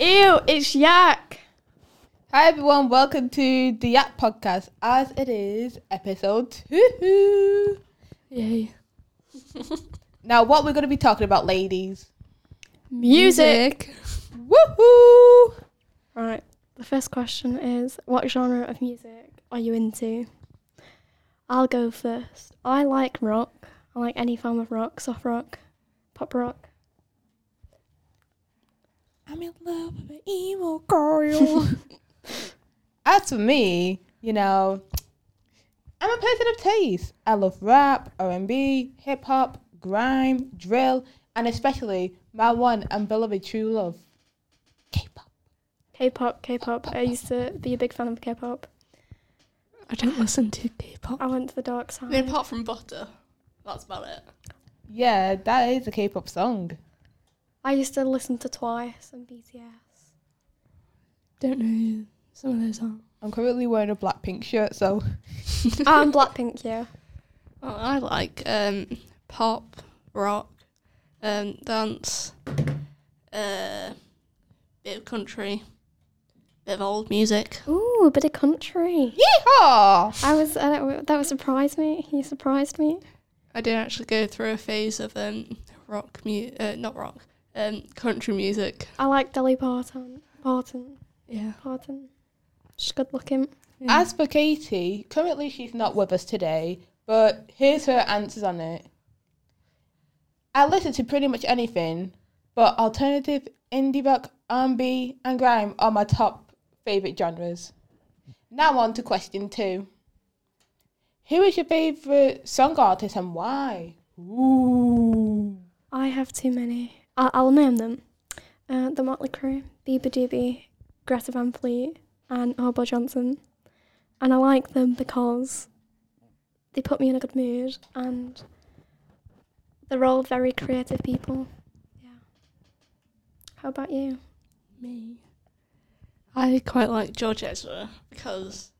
Ew, it's yak. Hi everyone, welcome to the Yak Podcast as it is episode two. Yay. Now what we're gonna be talking about, ladies. Music. Woohoo! Right. The first question is what genre of music are you into? I'll go first. I like rock. I like any form of rock, soft rock, pop rock. I'm in love with an emo girl. as for me, you know, I'm a person of taste. I love rap, R&B, hip hop, grime, drill, and especially my one and beloved true love, K-pop. K-pop, K-pop. I used to be a big fan of K-pop. I don't listen to K-pop. I went to the dark I mean, side. apart from Butter, that's about it. Yeah, that is a K-pop song. I used to listen to Twice and BTS. Don't know who some of those are. I'm currently wearing a Blackpink shirt, so I'm Blackpink, yeah. Well, I like um, pop, rock, um, dance, uh, bit of country, bit of old music. Ooh, a bit of country. yeehaw! I was uh, that would surprise me. You surprised me. I did actually go through a phase of um, rock, mu- uh, not rock, um, country music. I like Dolly Parton. Parton. Yeah. Parton. She's good looking. yeah. As for Katie, currently she's not with us today, but here's her answers on it. I listen to pretty much anything, but alternative, indie rock, R&B, and grime are my top favorite genres. Now on to question two. Who is your favorite song artist and why? Ooh. I have too many. I'll, I'll name them. Uh, the Motley Crue, Beabadoobee, Greta Van Fleet, and Hobo Johnson. And I like them because they put me in a good mood and they're all very creative people. Yeah. How about you? Me. I quite like George Ezra because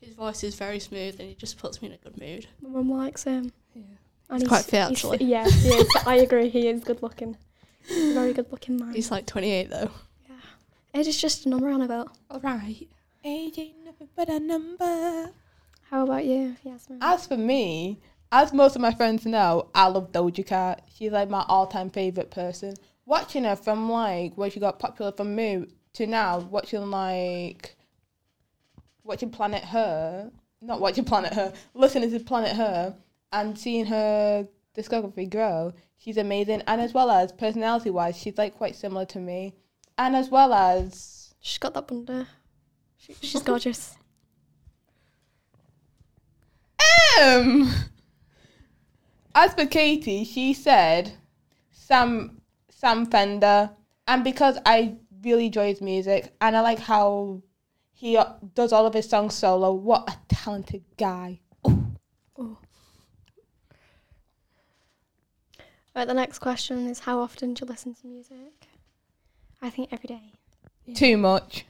his voice is very smooth and he just puts me in a good mood. My mum likes him. Yeah. And He's quite fit, actually. Yeah, he is. I agree. He is good looking. He's a very good looking man. He's like 28 though. Yeah. Age is just a number on a bill. All right. Age ain't nothing but a number. How about you, Yasmin? As for me, as most of my friends know, I love Doja Cat. She's like my all-time favorite person. Watching her from like when she got popular from me to now, watching like watching Planet Her, not watching Planet Her, listening to Planet Her, and seeing her discography grow. She's amazing, and as well as personality-wise, she's like quite similar to me, and as well as She's got that bunda. She, she's gorgeous. Um, as for Katie, she said Sam Sam Fender, and because I really enjoy his music and I like how he does all of his songs solo. What a talented guy! Right, the next question is how often do you listen to music? I think every day. Too much.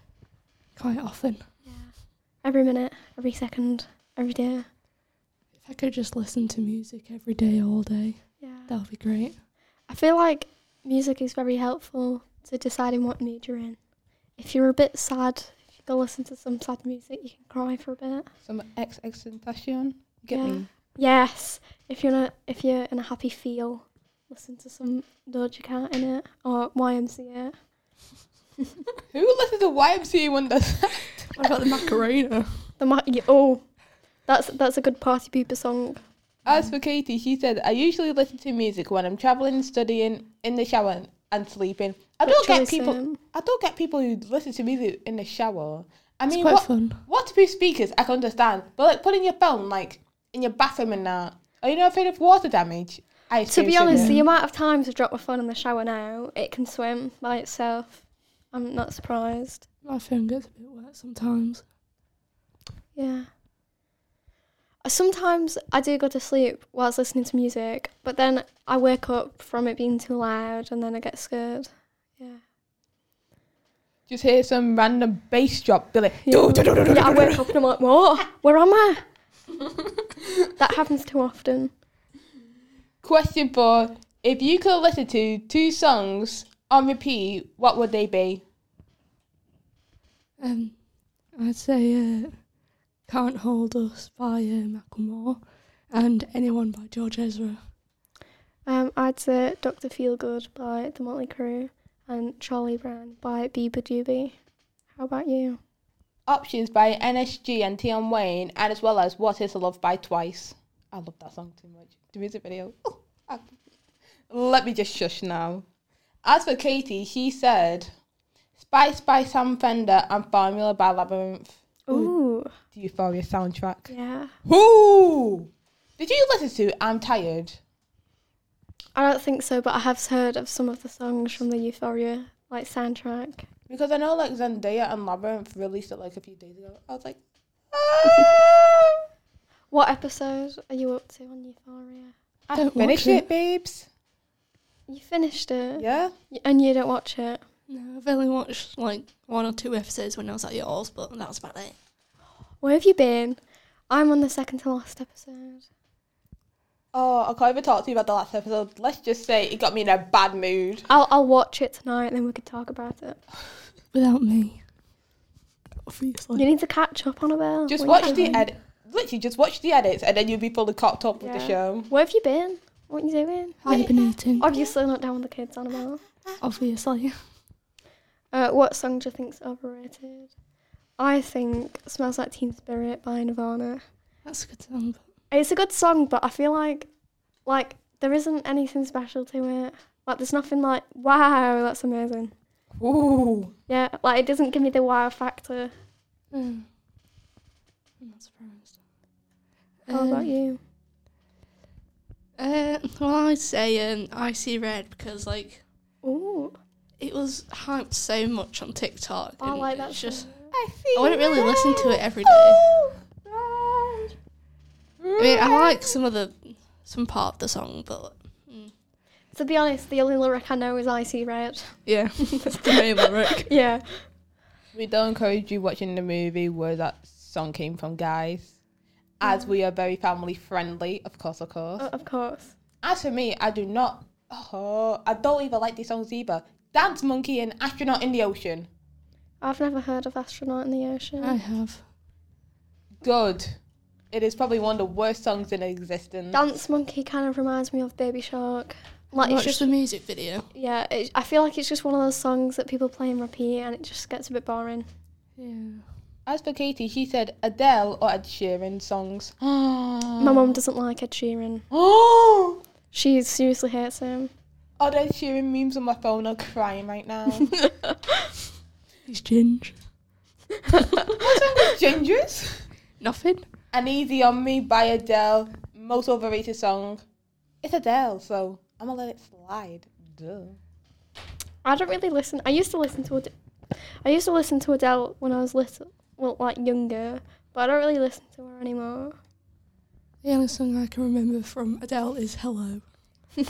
Quite often. Yeah. Every minute, every second, every day. If I could just listen to music every day, all day, Yeah. that would be great. I feel like music is very helpful to deciding what mood you're in. If you're a bit sad, if you go listen to some sad music, you can cry for a bit. Some ex extentation. Get Yeah. me. Yes. If you're in a if you're in a happy feel, listen to some Doja Cat in it or YMCA. Who listens to YMCA when does that? What about the Macarena? The ma- yeah, oh, that's that's a good party pooper song. As for Katie, she said, I usually listen to music when I'm traveling, studying, in the shower, and sleeping. I don't get Literally people. same. I don't get people who listen to music in the shower. I It's mean, quite what, fun. waterproof speakers, I can understand, but like putting your phone like in your bathroom and that. Are you not afraid of water damage? I To be honest, am. the amount of times I drop my phone in the shower now, it can swim by itself. I'm not surprised. My phone gets a bit wet sometimes. Yeah. Uh, Sometimes I do go to sleep whilst listening to music, but then I wake up from it being too loud and then I get scared. Yeah. just hear some random bass drop, be like, Yeah, yeah I wake up and I'm like, what? Where am I? that happens too often. Question four: If you could listen to two songs on repeat, what would they be? Um, I'd say uh, Can't Hold Us by uh, Macklemore and Anyone by George Ezra. Um, I'd say Dr. Feelgood by The Motley Crue and Charlie Brown by Beabadoobee. How about you? Options by NSG and Tion Wayne, and as well as What Is Love by Twice. I love that song too much. The music video. Oh, I- Let me just shush now. As for Katie, she said Spice by Sam Fender and Formula by Labrinth. Ooh, The Euphoria soundtrack. yeah. Ooh! Did you listen to I'm Tired? I don't think so, but I have heard of some of the songs from the Euphoria like soundtrack. Because I know like Zendaya and Labrinth released it like a few days ago. I was like, ah! What episode are you up to on Euphoria? I Don't finished watch it, it. babes. You finished it, Yeah. Y- and you don't watch it. No, I've only watched like one or two episodes when I was at yours, but that was about it. Where have you been? I'm on the second to last episode. Oh, I can't even talk to you about the last episode. Let's just say it got me in a bad mood. I'll I'll watch it tonight, and then we could talk about it. Without me. Obviously. You need to catch up on a bit. Just watch the doing? Edit. Literally, just watch the edits, and then you'll be fully caught up with the Yeah. show. Where have you been? What are you doing? I've been eating. Obviously not down with the kids, Annabelle. Obviously. Uh, what song do you think's overrated? I think "Smells Like Teen Spirit" by Nirvana. That's a good song. It's a good song, but I feel like, like there isn't anything special to it. Like there's nothing like, wow, that's amazing. Ooh. Yeah, like it doesn't give me the wow factor. Mm. I'm not surprised. How about Um, you? Uh, well, I'd say um, I See Red because like oh, it was hyped so much on TikTok. I and like that. it's just. I see. I wouldn't really listen to it every day. I mean, I like some of the some part of the song, but mm, To be honest, the only lyric I know is "I See Red." yeah, that's the main lyric. yeah. We don't encourage you watching the movie where that song came from, guys. As we are very family friendly, of course, of course. Uh, of course. As for me, I do not. Oh, I don't even like these songs either. Dance Monkey and Astronaut in the Ocean. I've never heard of "Astronaut in the Ocean." I have. Good. It is probably one of the worst songs in existence. Dance Monkey kind of reminds me of Baby Shark. Like Watch it's just the music video. yeah. It, I feel like it's just one of those songs that people play and repeat, and it just gets a bit boring. Yeah. As for Katie, she said Adele or Ed Sheeran songs. My My mum doesn't like Ed Sheeran. Oh! She seriously hates him. Oh, Ed Sheeran memes on my phone are crying right now. He's ginger. What's wrong with Gingers. Nothing. An Easy on Me by Adele. Most overrated song. It's Adele, so I'm gonna let it slide. Duh. I don't really listen. I used to listen to Ad- I used to listen to Adele when I was little, well, like younger, but I don't really listen to her anymore. The only song I can remember from Adele is Hello.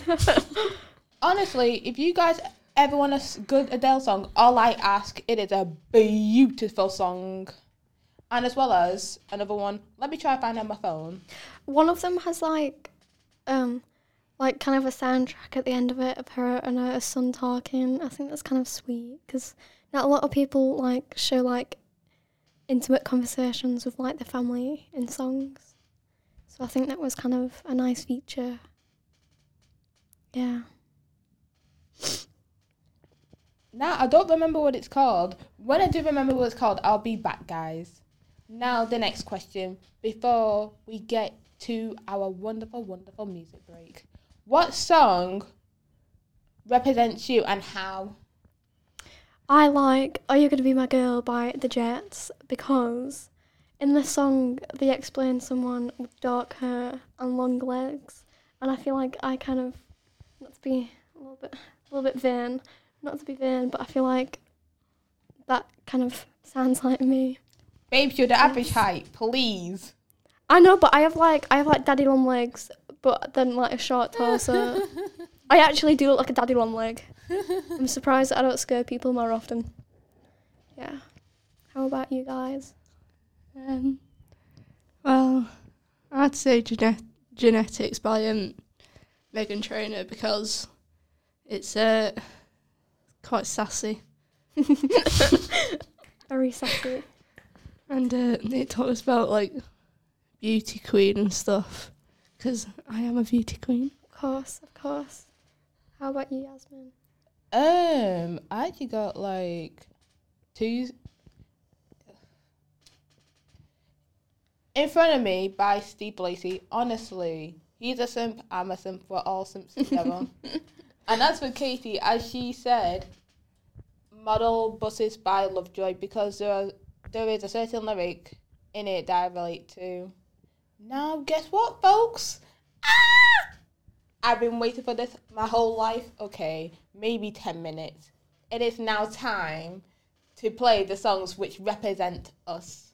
Honestly, if you guys ever want a good Adele song, all I ask, it is a beautiful song. And as well as another one, let me try and find it on my phone. One of them has like, um, like kind of a soundtrack at the end of it of her and her son talking. I think that's kind of sweet because not a lot of people like show like intimate conversations with like the family in songs. So I think that was kind of a nice feature. Yeah. Now, I don't remember what it's called. When I do remember what it's called, I'll be back, guys. Now, the next question before we get to our wonderful, wonderful music break. What song represents you and how? I like Are You Gonna Be My Girl by The Jets because in the song they explain someone with dark hair and long legs and I feel like I kind of not to be a little bit a little bit vain, not to be vain, but I feel like that kind of sounds like me. Babes, you're the average height, please. I know, but I have like I have like daddy long legs, but then like a short torso. I actually do look like a daddy long leg. I'm surprised I don't scare people more often. Yeah. How about you guys? Um, well, I'd say genetics by um, Meghan Trainor because it's uh, quite sassy. Very sassy. And uh, it talks about like beauty queen and stuff because I am a beauty queen. Of course, of course. How about you, Yasmin? Um, I actually got like two in front of me by Steve Lacy. Honestly, he's a simp. I'm a simp. for all simps ever. and as for Katie, as she said, model buses by Lovejoy because there are, there is a certain lyric in it that I relate to. Now, guess what, folks? Ah! I've been waiting for this my whole life. Okay, maybe 10 minutes. It is now time to play the songs which represent us.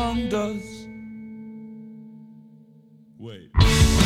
song does. Wait.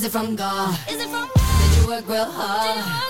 Is it from God? Is it from God? Did you work real hard?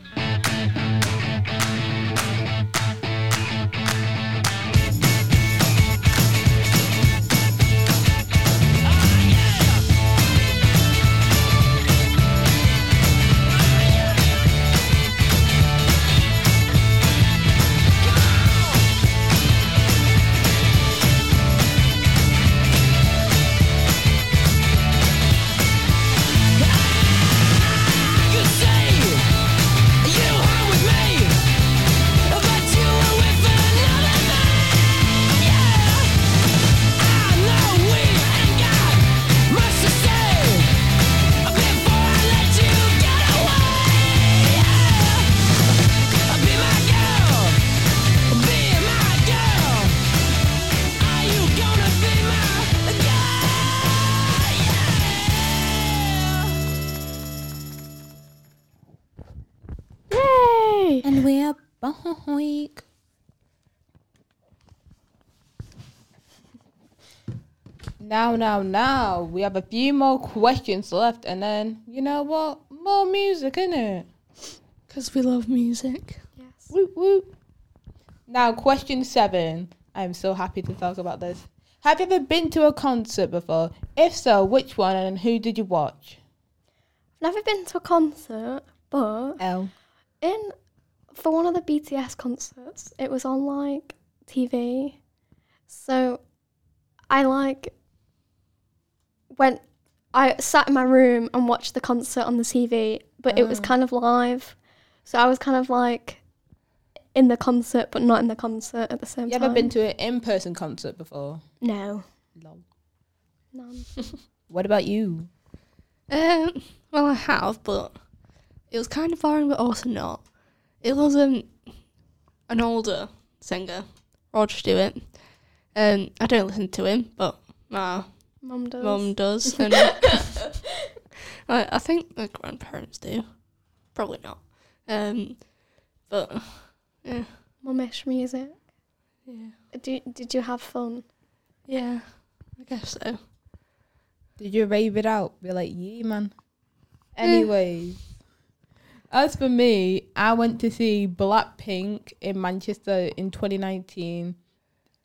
Now, now, now, we have a few more questions left, and then you know what? More music, innit? Because we love music. Yes. Whoop, whoop. Now, question seven. I'm so happy to talk about this. Have you ever been to a concert before? If so, which one and who did you watch? I've never been to a concert, but L. in for one of the BTS concerts, it was on like TV. So I like went I sat in my room and watched the concert on the TV, but it was Oh. kind of live. So I was kind of like in the concert but not in the concert at the same You time. You ever been to an in-person concert before? No. Lol. None. What about you? Um, well, I have, but it was kind of boring, but also not. It was um, an older singer, Roger Stewart. Um, I don't listen to him, but my Mum does. mum does, and I, I think my grandparents do. Probably not. Um, but yeah, Mummish music. yeah, Did did you have fun? yeah, I guess so. Did you rave it out? Be like, yeah, man. Anyways, as for me, I went to see Blackpink in Manchester in 2019.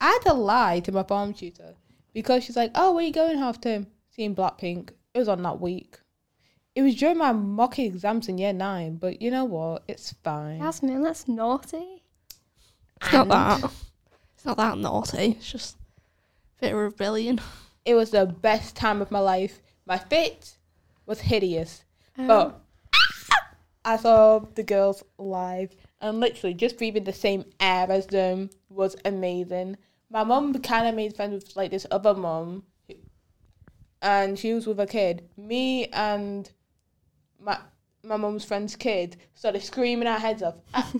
I had to lie to my farm tutor because she's like, "Oh, where you going half term? Seeing Blackpink." It was on that week. It was during my mock exams in year nine, but you know what? It's fine. Yasmin, that's naughty. It's not that. It's not that naughty. It's just a bit of rebellion. It was the best time of my life. My fit was hideous, Um, but I saw the girls live and literally just breathing the same air as them was amazing. My mum kind of made friends with like this other mum, and she was with a kid. Me and my my mum's friend's kid started screaming our heads off.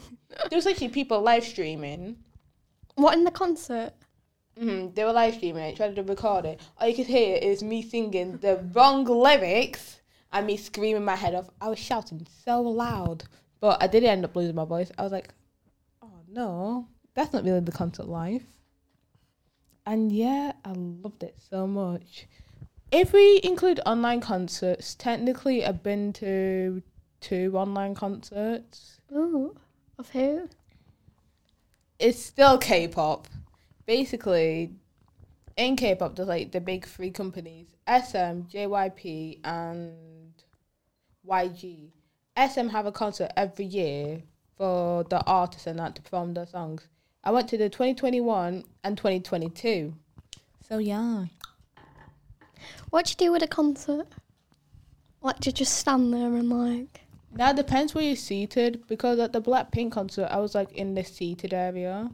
There was actually people live streaming. What in the concert? hmm They were live streaming it, tried to record it. All you could hear is me singing the wrong lyrics and me screaming my head off. I was shouting so loud, but I did end up losing my voice. I was like, "Oh no, that's not really the concert live." And yeah, I loved it so much. If we include online concerts, technically I've been to two online concerts. Ooh, of who? it's still K-pop. Basically, in K-pop, there's like the big three companies: SM, JYP, and YG. SM have a concert every year for the artists and that to perform their songs. I went to the 2021 and 2022. So yeah. What do you do at a concert? Like, do you just stand there and like? Now it depends where you're seated because at the Blackpink concert I was like in the seated area.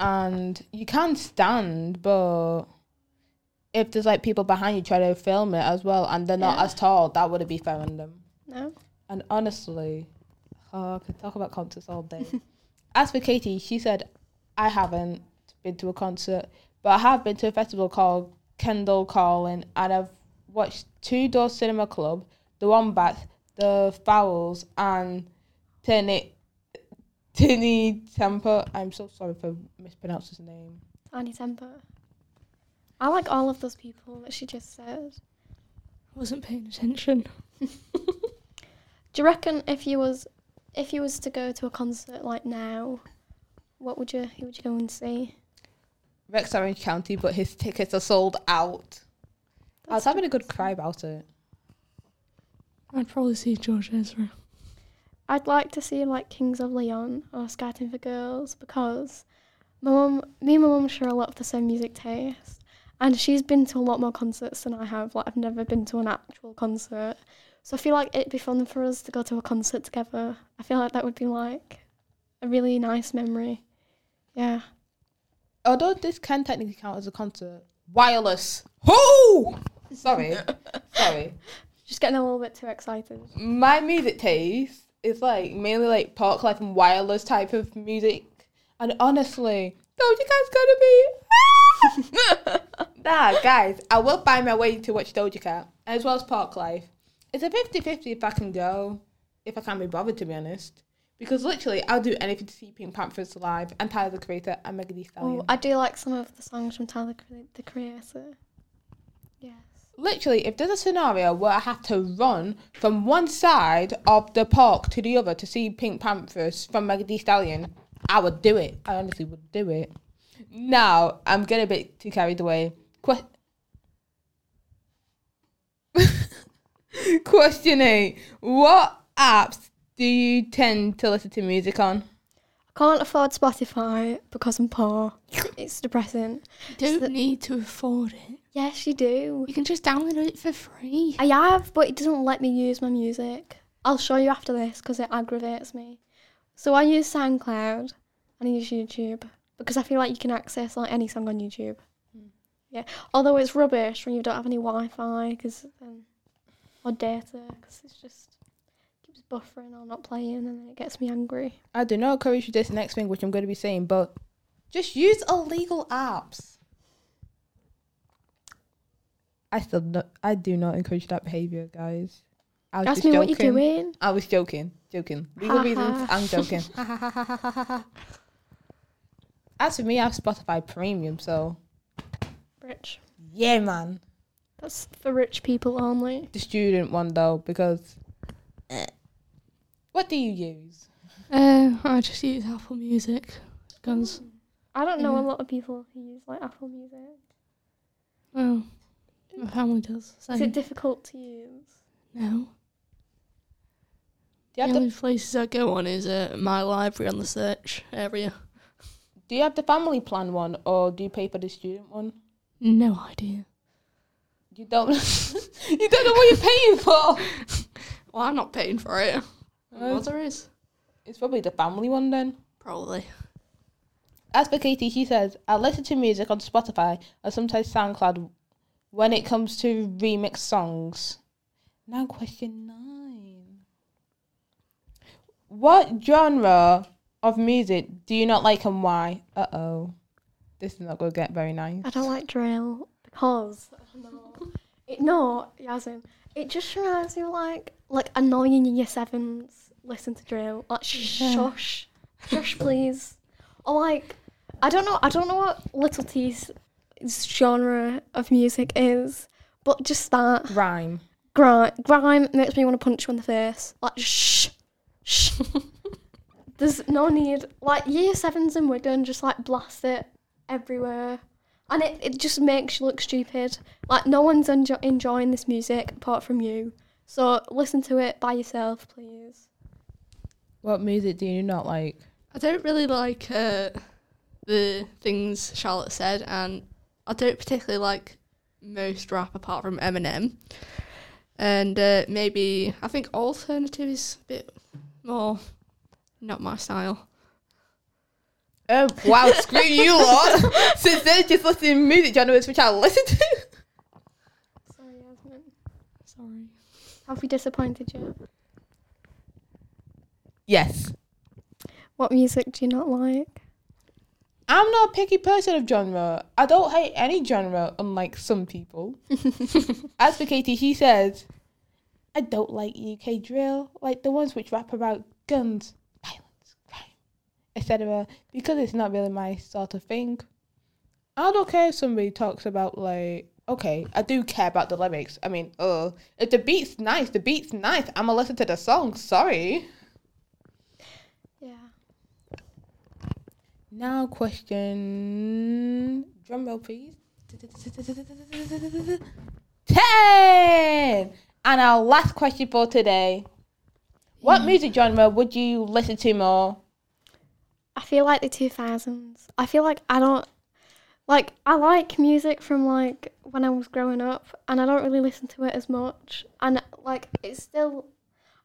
And you can stand, but if there's like people behind you try to film it as well and they're not Yeah. as tall, that wouldn't be fair on them. No. And honestly, oh, I could talk about concerts all day. As for Katie, she said, I haven't been to a concert, but I have been to a festival called Kendal Calling, and I've watched Two Door Cinema Club, The Wombats, The Foals, and Tinny, Tinny Temper. I'm so sorry for mispronouncing his name. Annie Temper. I like all of those people that she just said. I wasn't paying attention. Do you reckon if you was if you was to go to a concert like now, what would you who would you go and see? Rex Orange County, but his tickets are sold out. I was having a good cry about it. I'd probably see George Ezra. I'd like to see like Kings of Leon or Scouting for Girls because my mum, me and my mum share a lot of the same music taste, and she's been to a lot more concerts than I have. Like I've never been to an actual concert, so I feel like it'd be fun for us to go to a concert together. I feel like that would be like a really nice memory. Yeah. although this can technically count as a concert, wireless. Whoo! Sorry, sorry. Just getting a little bit too excited. My music taste is like mainly like park life and wireless type of music, and honestly, Doja Cat's gonna be. nah, guys, I will find my way to watch Doja Cat as well as Park Life. It's a 50-50 if I can go, if I can be bothered to be honest. Because literally, I'll do anything to see PinkPantheress live and Tyler the Creator and Megan Thee Stallion. Oh, I do like some of the songs from Tyler the Creator. Yes. literally, if there's a scenario where I have to run from one side of the park to the other to see PinkPantheress from Megan Thee Stallion, I would do it. I honestly would do it. Now, I'm getting a bit too carried away. Question eight. What apps do you tend to listen to music on? I can't afford Spotify because I'm poor. It's depressing. You don't need to afford it. Yes, you do. You can just download it for free. I have, but it doesn't let me use my music. I'll show you after this because it aggravates me. So I use SoundCloud and I use YouTube because I feel like you can access like any song on YouTube. Yeah, although it's rubbish when you don't have any Wi-Fi because um, or data because it's just keeps buffering or not playing and then it gets me angry. I do not encourage you this next thing, which I'm going to be saying, but just use illegal apps. I still not, I do not encourage that behavior, guys. I was Ask me joking. what you're doing. I was joking, joking. Legal reasons. I'm joking. As for me, I have Spotify Premium, so Rich. yeah, man. That's for rich people only. The student one though, because eh. what do you use? Uh, I just use Apple Music because I don't know a lot of people who use like Apple Music. well, my family does. So Is it difficult to use? no. Do you The have the only places I go on is uh, my library on the search area. Do you have the family plan one, or do you pay for the student one? No idea. You don't. you don't know what you're paying for. Well, I'm not paying for it. My Uh, mother is. It's probably the family one then. Probably. As for Katie, she says, I listen to music on Spotify or sometimes SoundCloud when it comes to remix songs. Now, question nine. What genre of music do you not like and why? Uh oh. This is not going to get very nice. I don't like drill because no, it, no, Yasin. It just reminds me of like like annoying year sevens listen to drill. Like shush, shush, please. Or like I don't know. I don't know what Little T's genre of music is, but just that Rhyme. grime, grime makes me want to punch you in the face. Like shh, shh. There's no need. Like year sevens in Wigan, just like blast it everywhere, and it, it just makes you look stupid. Like no one's enjo- enjoying this music apart from you. So listen to it by yourself, please. What music do you not like? I don't really like uh, the things Charlotte said, and I don't particularly like most rap apart from Eminem. And uh, maybe I think alternative is a bit more not my style. Oh, wow, screw you lot. Since then, just listening to music genres which I listen to. Sorry, Yasmin. Sorry. Have we disappointed you? Yes. What music do you not like? I'm not a picky person of genre. I don't hate any genre, unlike some people. As for Katie, she says, I don't like UK drill, like the ones which rap about guns, violence, crime, etc., because it's not really my sort of thing. I don't care if somebody talks about, like, okay, I do care about the lyrics. I mean, uh, if the beat's nice, the beat's nice. I'm gonna listen to the song, sorry. Yeah. Now, question. Drum roll, please. Ten! And our last question for today. What music genre would you listen to more? I feel like the 2000s. I feel like I don't like I like music from like when I was growing up and I don't really listen to it as much and like it's still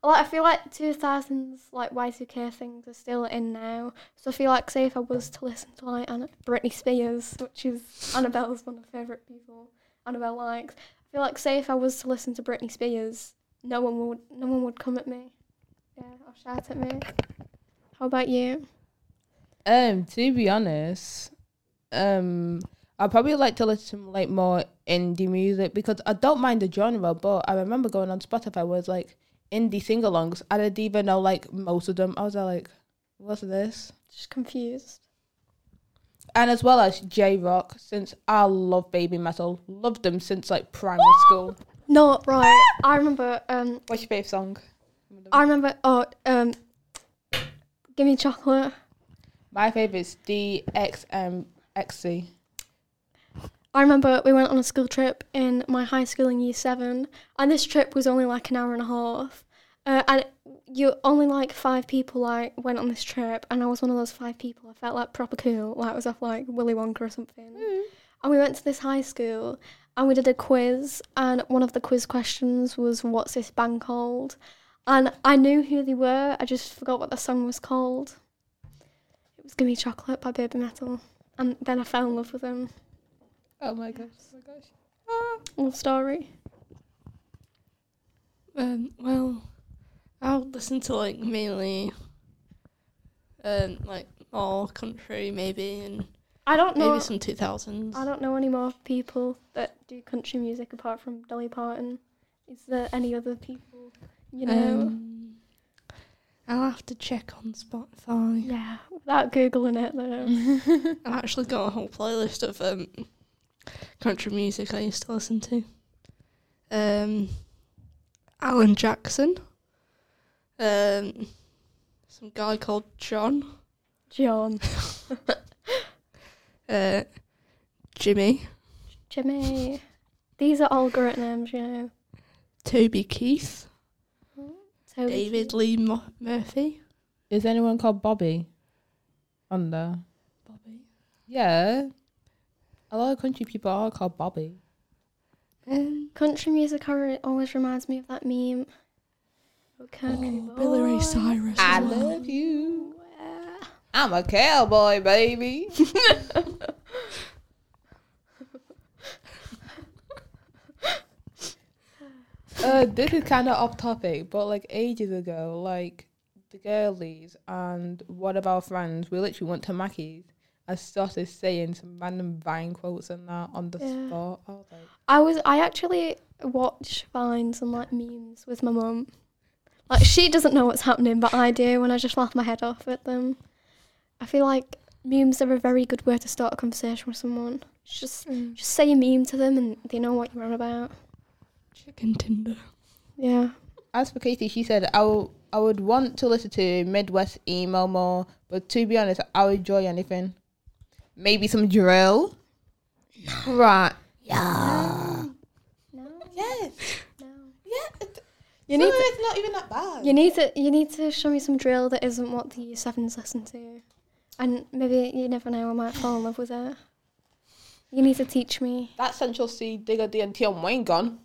like I feel like 2000s like Y2K things are still in now. So I feel like say if I was to listen to like Anna- Britney Spears, which is Annabelle's one of my favorite people, Annabelle likes. I feel like say if I was to listen to Britney Spears, no one would no one would come at me. Yeah, or shout at me. How about you? Um, to be honest, um, I probably like to listen to like more indie music because I don't mind the genre, but I remember going on Spotify was like indie sing-alongs. I didn't even know like most of them. I was like, what's this? Just confused. And as well as J Rock, since I love Babymetal, loved them since like primary school. No, right. I remember. Um, What's your favourite song? I remember. Oh, um, give me chocolate. My favourite is DXMXC. I remember we went on a school trip in my high school in year seven, and this trip was only like an hour and a half. Uh, and you only like five people like went on this trip, and I was one of those five people. I felt like proper cool, like I was off like Willy Wonka or something. And we went to this high school, and we did a quiz, and one of the quiz questions was, "What's this band called?" And I knew who they were. I just forgot what the song was called. It was "Give Me Chocolate" by Babymetal, and then I fell in love with them. Oh my gosh! Oh my gosh! Love story. Um, well, I'll listen to like mainly, um, like more country maybe, and I don't know. maybe some two thousands. I don't know any more people that do country music apart from Dolly Parton. Is there any other people you know? Um, I'll have to check on Spotify. yeah, without googling it though. I've actually got a whole playlist of um, country music I used to listen to. Um, Alan Jackson. Um, some guy called John. John, Uh, Jimmy. Jimmy. These are all great names, you know. Toby Keith. Toby David Lee Mo- Murphy. Is anyone called Bobby? On there? Bobby. Yeah. A lot of country people are called Bobby. Um, Country music alre- always reminds me of that meme. country Billy Ray. Cyrus. I well. love you. I'm a cowboy, baby. uh, this is kind of off topic, but like ages ago, like the girlies and one of our friends, we literally went to Mackey's and started saying some random Vine quotes and that on the Yeah. spot. I was like, I was I actually watch vines and like memes with my mum. Like she doesn't know what's happening, but I do, and I just laugh my head off at them. I feel like memes are a very good way to start a conversation with someone. Just just say a meme to them, and they know what you're on about. Chicken Tinder. Yeah. As for Katie, she said, I w- I would want to listen to Midwest emo more, but to be honest, I'll enjoy anything. Maybe some drill. Right. Yeah. No. Yes. No. Yeah. You need to, it's not even that bad. you need to you need to show me some drill that isn't what the year sevens listen to, and maybe you never know I might fall in love with it. You need to teach me. that Central Cee, Digga D, and Tion Wayne gone.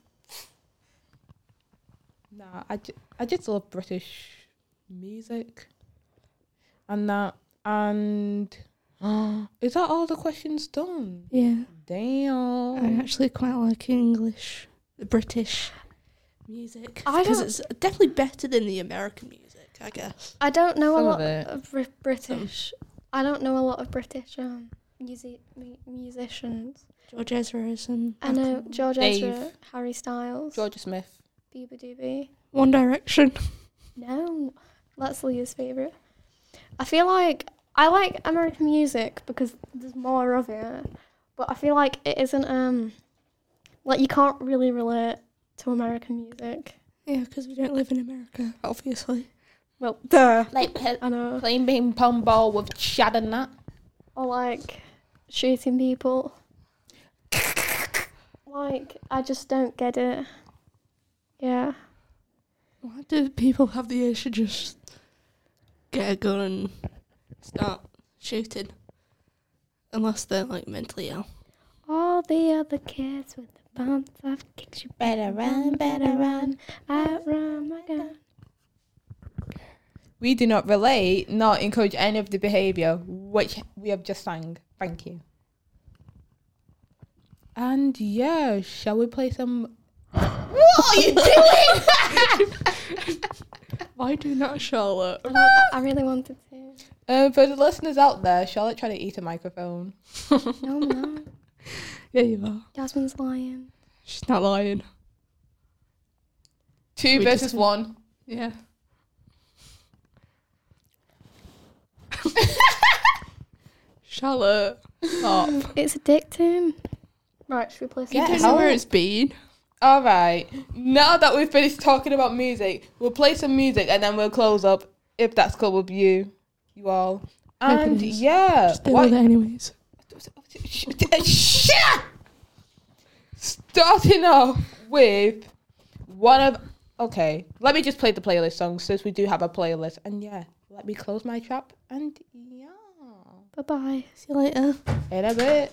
Nah, I, ju- I just love British music. And that. And. is that all the questions done? Yeah. Damn. I actually quite like English, British music. I Because don't- it's definitely better than the American music, I guess. I don't know Some a of lot it. of Bri- British. I don't know a lot of British um, music mu- musicians. George Ezra's and I know Macklemore. George Dave. Ezra, Harry Styles, Georgia Smith. Beabadoobee. One Direction. No, that's Leah's favorite. I feel like I like American music because there's more of it, but I feel like it isn't um like you can't really relate to American music. Yeah, because we don't live in America, obviously. Well, duh. Like pe- I know. playing ping pong ball with Chad and that. or like shooting people. like I just don't get it. Yeah. Why do people have the urge to just get a gun and start shooting? Unless they're like mentally ill. All the other kids with the bumps I've kicked you better run, better run, outrun my gun. We do not relate, not encourage any of the behaviour which we have just sang. Thank you. And yeah, shall we play some? What are you doing? Why do not, Charlotte? I really wanted to. uh, for the listeners out there, Charlotte tried to eat a microphone. No, I'm not. Yeah, you are. Jasmine's lying. She's not lying. Two We versus just- one. Yeah. Charlotte, stop. It's addicting. Right, should we play some? Yeah, I don't how- know where it's been. All right. Now that we've finished talking about music, we'll play some music and then we'll close up if that's cool with you, you all. And yeah, Just deal with it anyways. Starting off with one of okay. Let me just play the playlist songs since we do have a playlist. And yeah, let me close my trap and yeah, Bye bye. See you later. in a bit.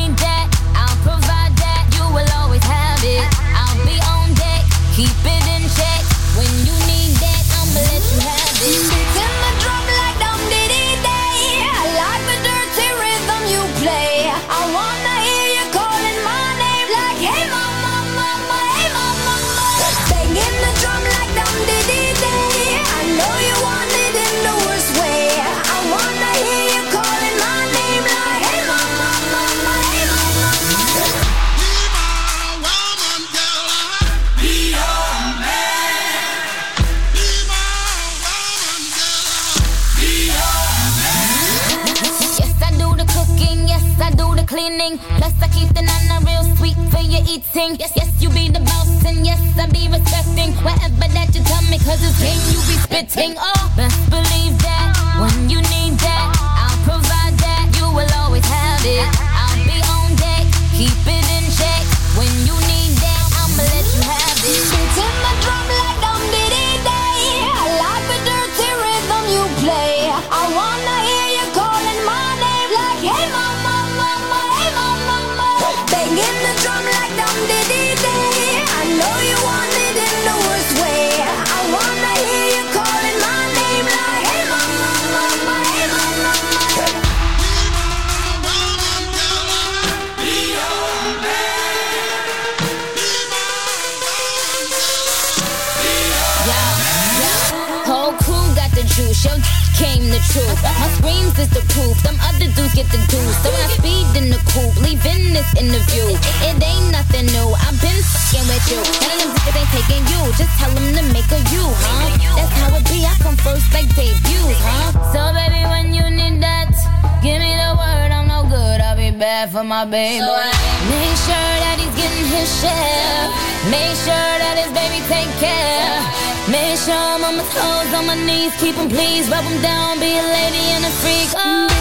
Make sure that his baby take care. Make sure I'm on my toes, on my knees, keep him please, rub him down, be a lady and a freak. Oh,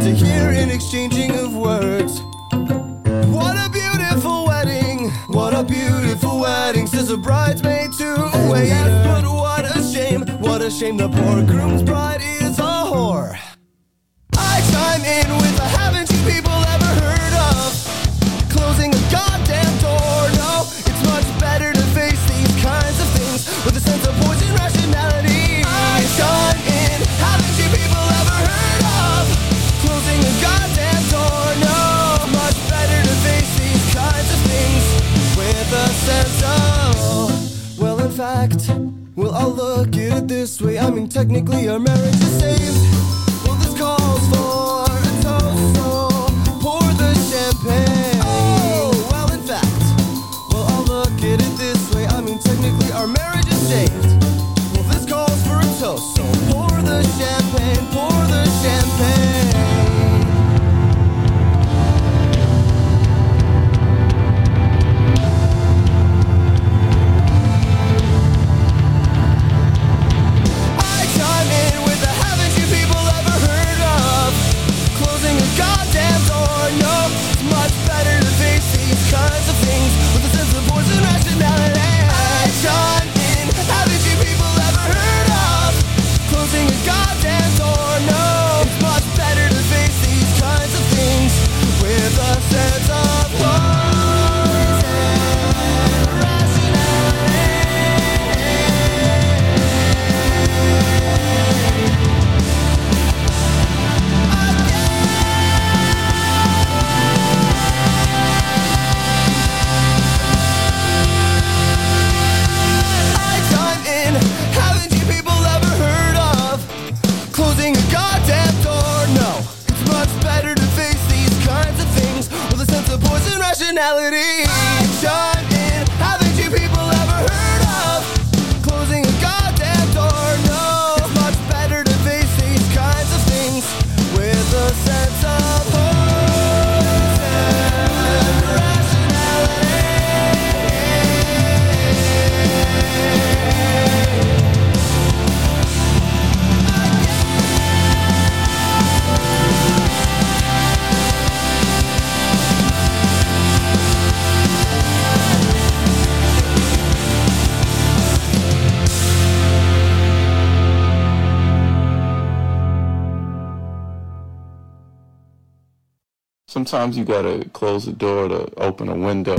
to hear it. Well, I'll look at it this way. I mean, technically, our marriage is saved. Well, this calls for a toast, so pour the champagne. Oh, well, in fact, well, I'll look at it this way. I mean, technically, our marriage is saved. sometimes you gotta close the door to open a window.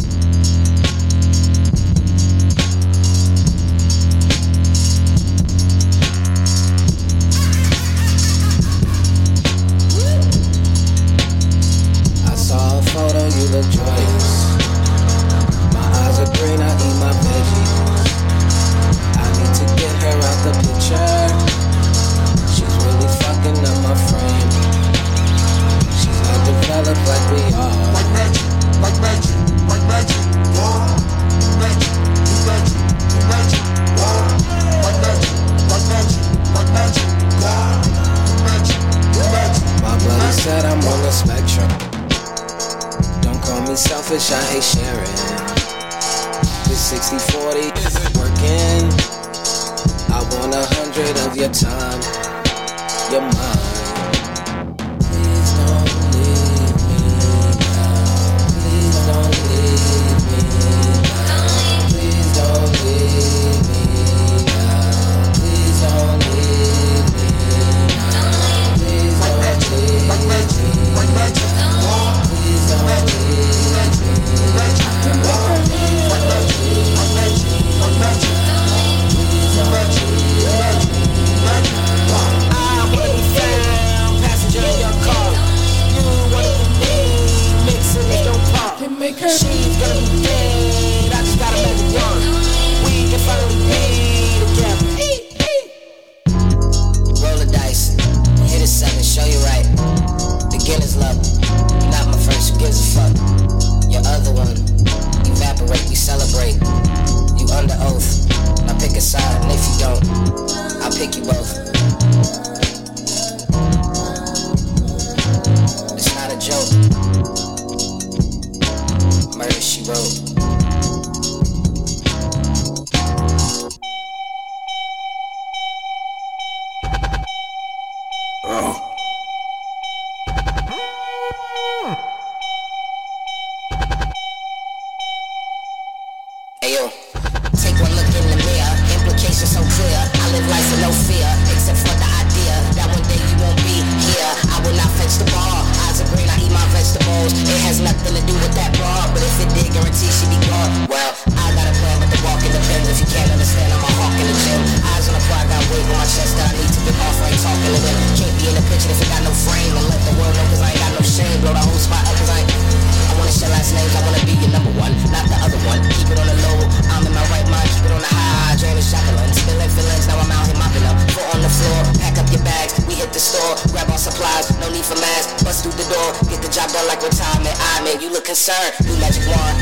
Store, grab our supplies, no need for masks, bust through the door, get the job done like retirement. I man, you look concerned, new magic wand.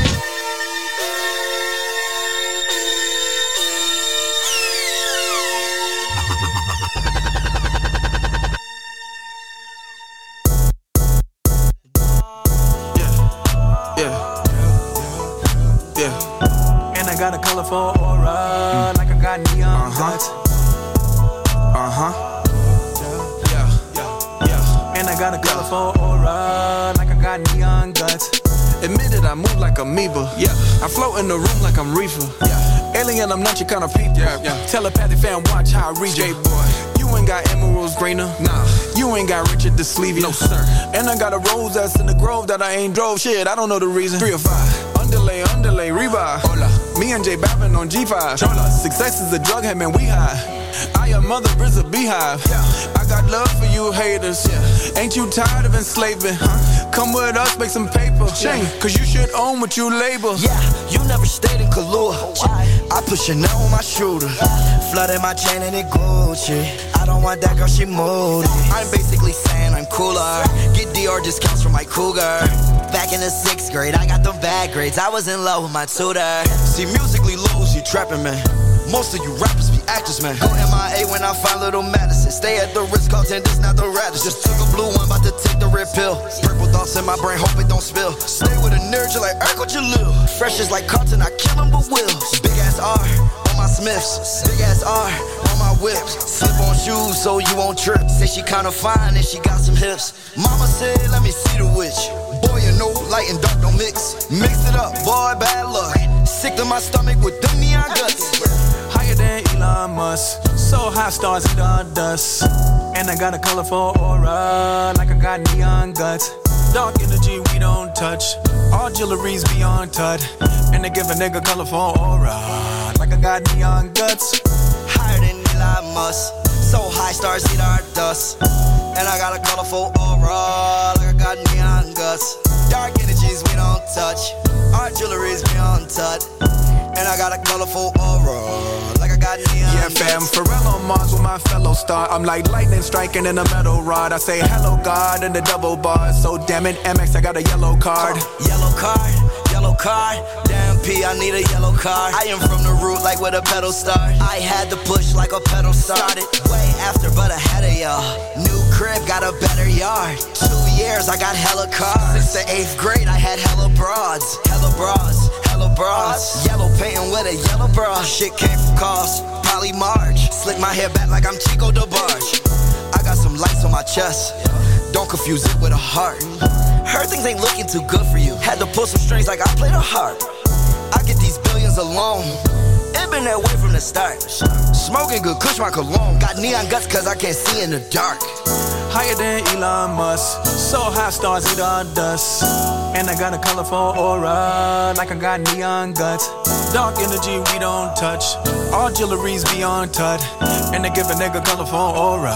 Yeah. Yeah. And I got a colorful got a colorful aura, like I got neon guts. Admitted I move like a amoeba. Yeah. I float in the room like I'm reefer. Yeah. Alien, I'm not your kind of people. Yeah, yeah. Telepathic fan, watch how I read you. boy. You ain't got emeralds greener. Nah. You ain't got Richard the Sleevey. No, sir. And I got a rose that's in the grove that I ain't drove. Shit, I don't know the reason. Three or five. Underlay, underlay, revive. Hola. Me and J Babin on G5. Chola. Success is a drug head, man, we high. I am mother is a beehive. Yeah. I got love for you haters. Yeah. Ain't you tired of enslaving? Huh? Come with us, make some paper. Shame, cause you should own what you label. Yeah, you never stayed in Kahlua. I put Chanel on my shooter. Flooded my chain and it Gucci. I don't want that girl, she moody. I'm basically saying I'm cooler. Get DR discounts from my cougar. Back in the sixth grade, I got them bad grades. I was in love with my tutor. See, musically lose, you trapping, man. Most of you rappers actors, man. Go MIA when I find little Madison. Stay at the Ritz Carlton, this not the Radisson. Just took a blue one, about to take the red pill. Purple thoughts in my brain, hope it don't spill. Stay with a nerd, you like Urkel Jalil. Fresh is like Carlton, I kill him but will. Big ass R on my Smiths. Big ass R on my whips. Slip on shoes so you won't trip. Say she kinda fine and she got some hips. Mama said, let me see the witch. Boy, you know, light and dark don't mix. Mix it up, boy, bad luck. Sick to my stomach with them neon guts. Elon Musk. So high stars in the dust. And I got a colorful aura, like I got neon guts. Dark energy we don't touch. All jewelry's beyond touch. And they give a nigga colorful aura, like I got neon guts. Higher than Elon Musk. So high stars eat our dust. And I got a colorful aura, like I got neon guts. Dark energies we don't touch. Our jewelry's beyond touch. And I got a colorful aura, got neon. Yeah, fam, Pharrell on Mars with my fellow star. I'm like lightning striking in a metal rod. I say hello, God, in the double bars. So damn it, MX, I got a yellow card. Yellow card, yellow card. Damn P, I need a yellow card. I am from the root, like where the pedal start. I had to push like a pedal started. Way after, but ahead of y'all. New crib, got a better yard. Two years, I got hella cars. Since the eighth grade, I had hella broads. Hella bras, hella bras. Yellow painting with a yellow bra. Shit came from cost. Polly March. Slick my hair back like I'm Chico DeBarge. I got some lights on my chest. Don't confuse it with a heart. Heard things ain't looking too good for you. Had to pull some strings like I played a harp. I get these billions alone. It been that way from the start. Smoking good, kush my cologne. Got neon guts cause I can't see in the dark. Higher than Elon Musk. So high stars eat all dust. And I got a colorful aura, like I got neon guts. Dark energy we don't touch. All jewelry's beyond touch. And they give a nigga colorful aura,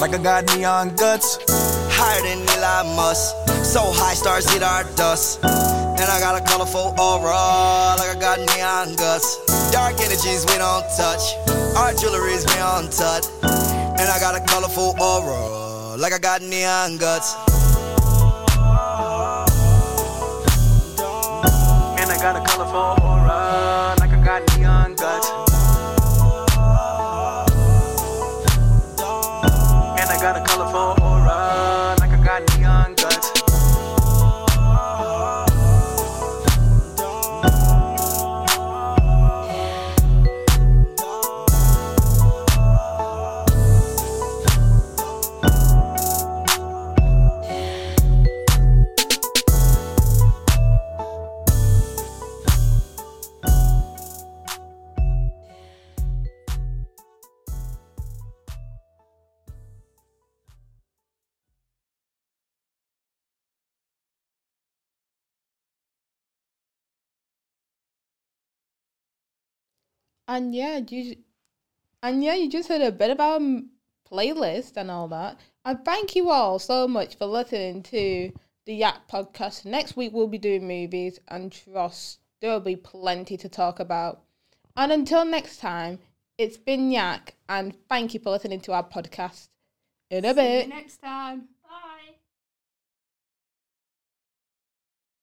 like I got neon guts. Higher than Elon Musk. So high stars eat our dust. And I got a colorful aura, like I got neon guts. Dark energies we don't touch. Our jewelry's beyond touch. And I got a colorful aura, like I got neon guts. And I got a colorful aura, like I got neon And yeah, you and yeah, you just heard a bit about our playlist and all that. And thank you all so much for listening to the Yak podcast. Next week we'll be doing movies and trust there will be plenty to talk about. And until next time, it's been Yak and thank you for listening to our podcast. In a bit. next time.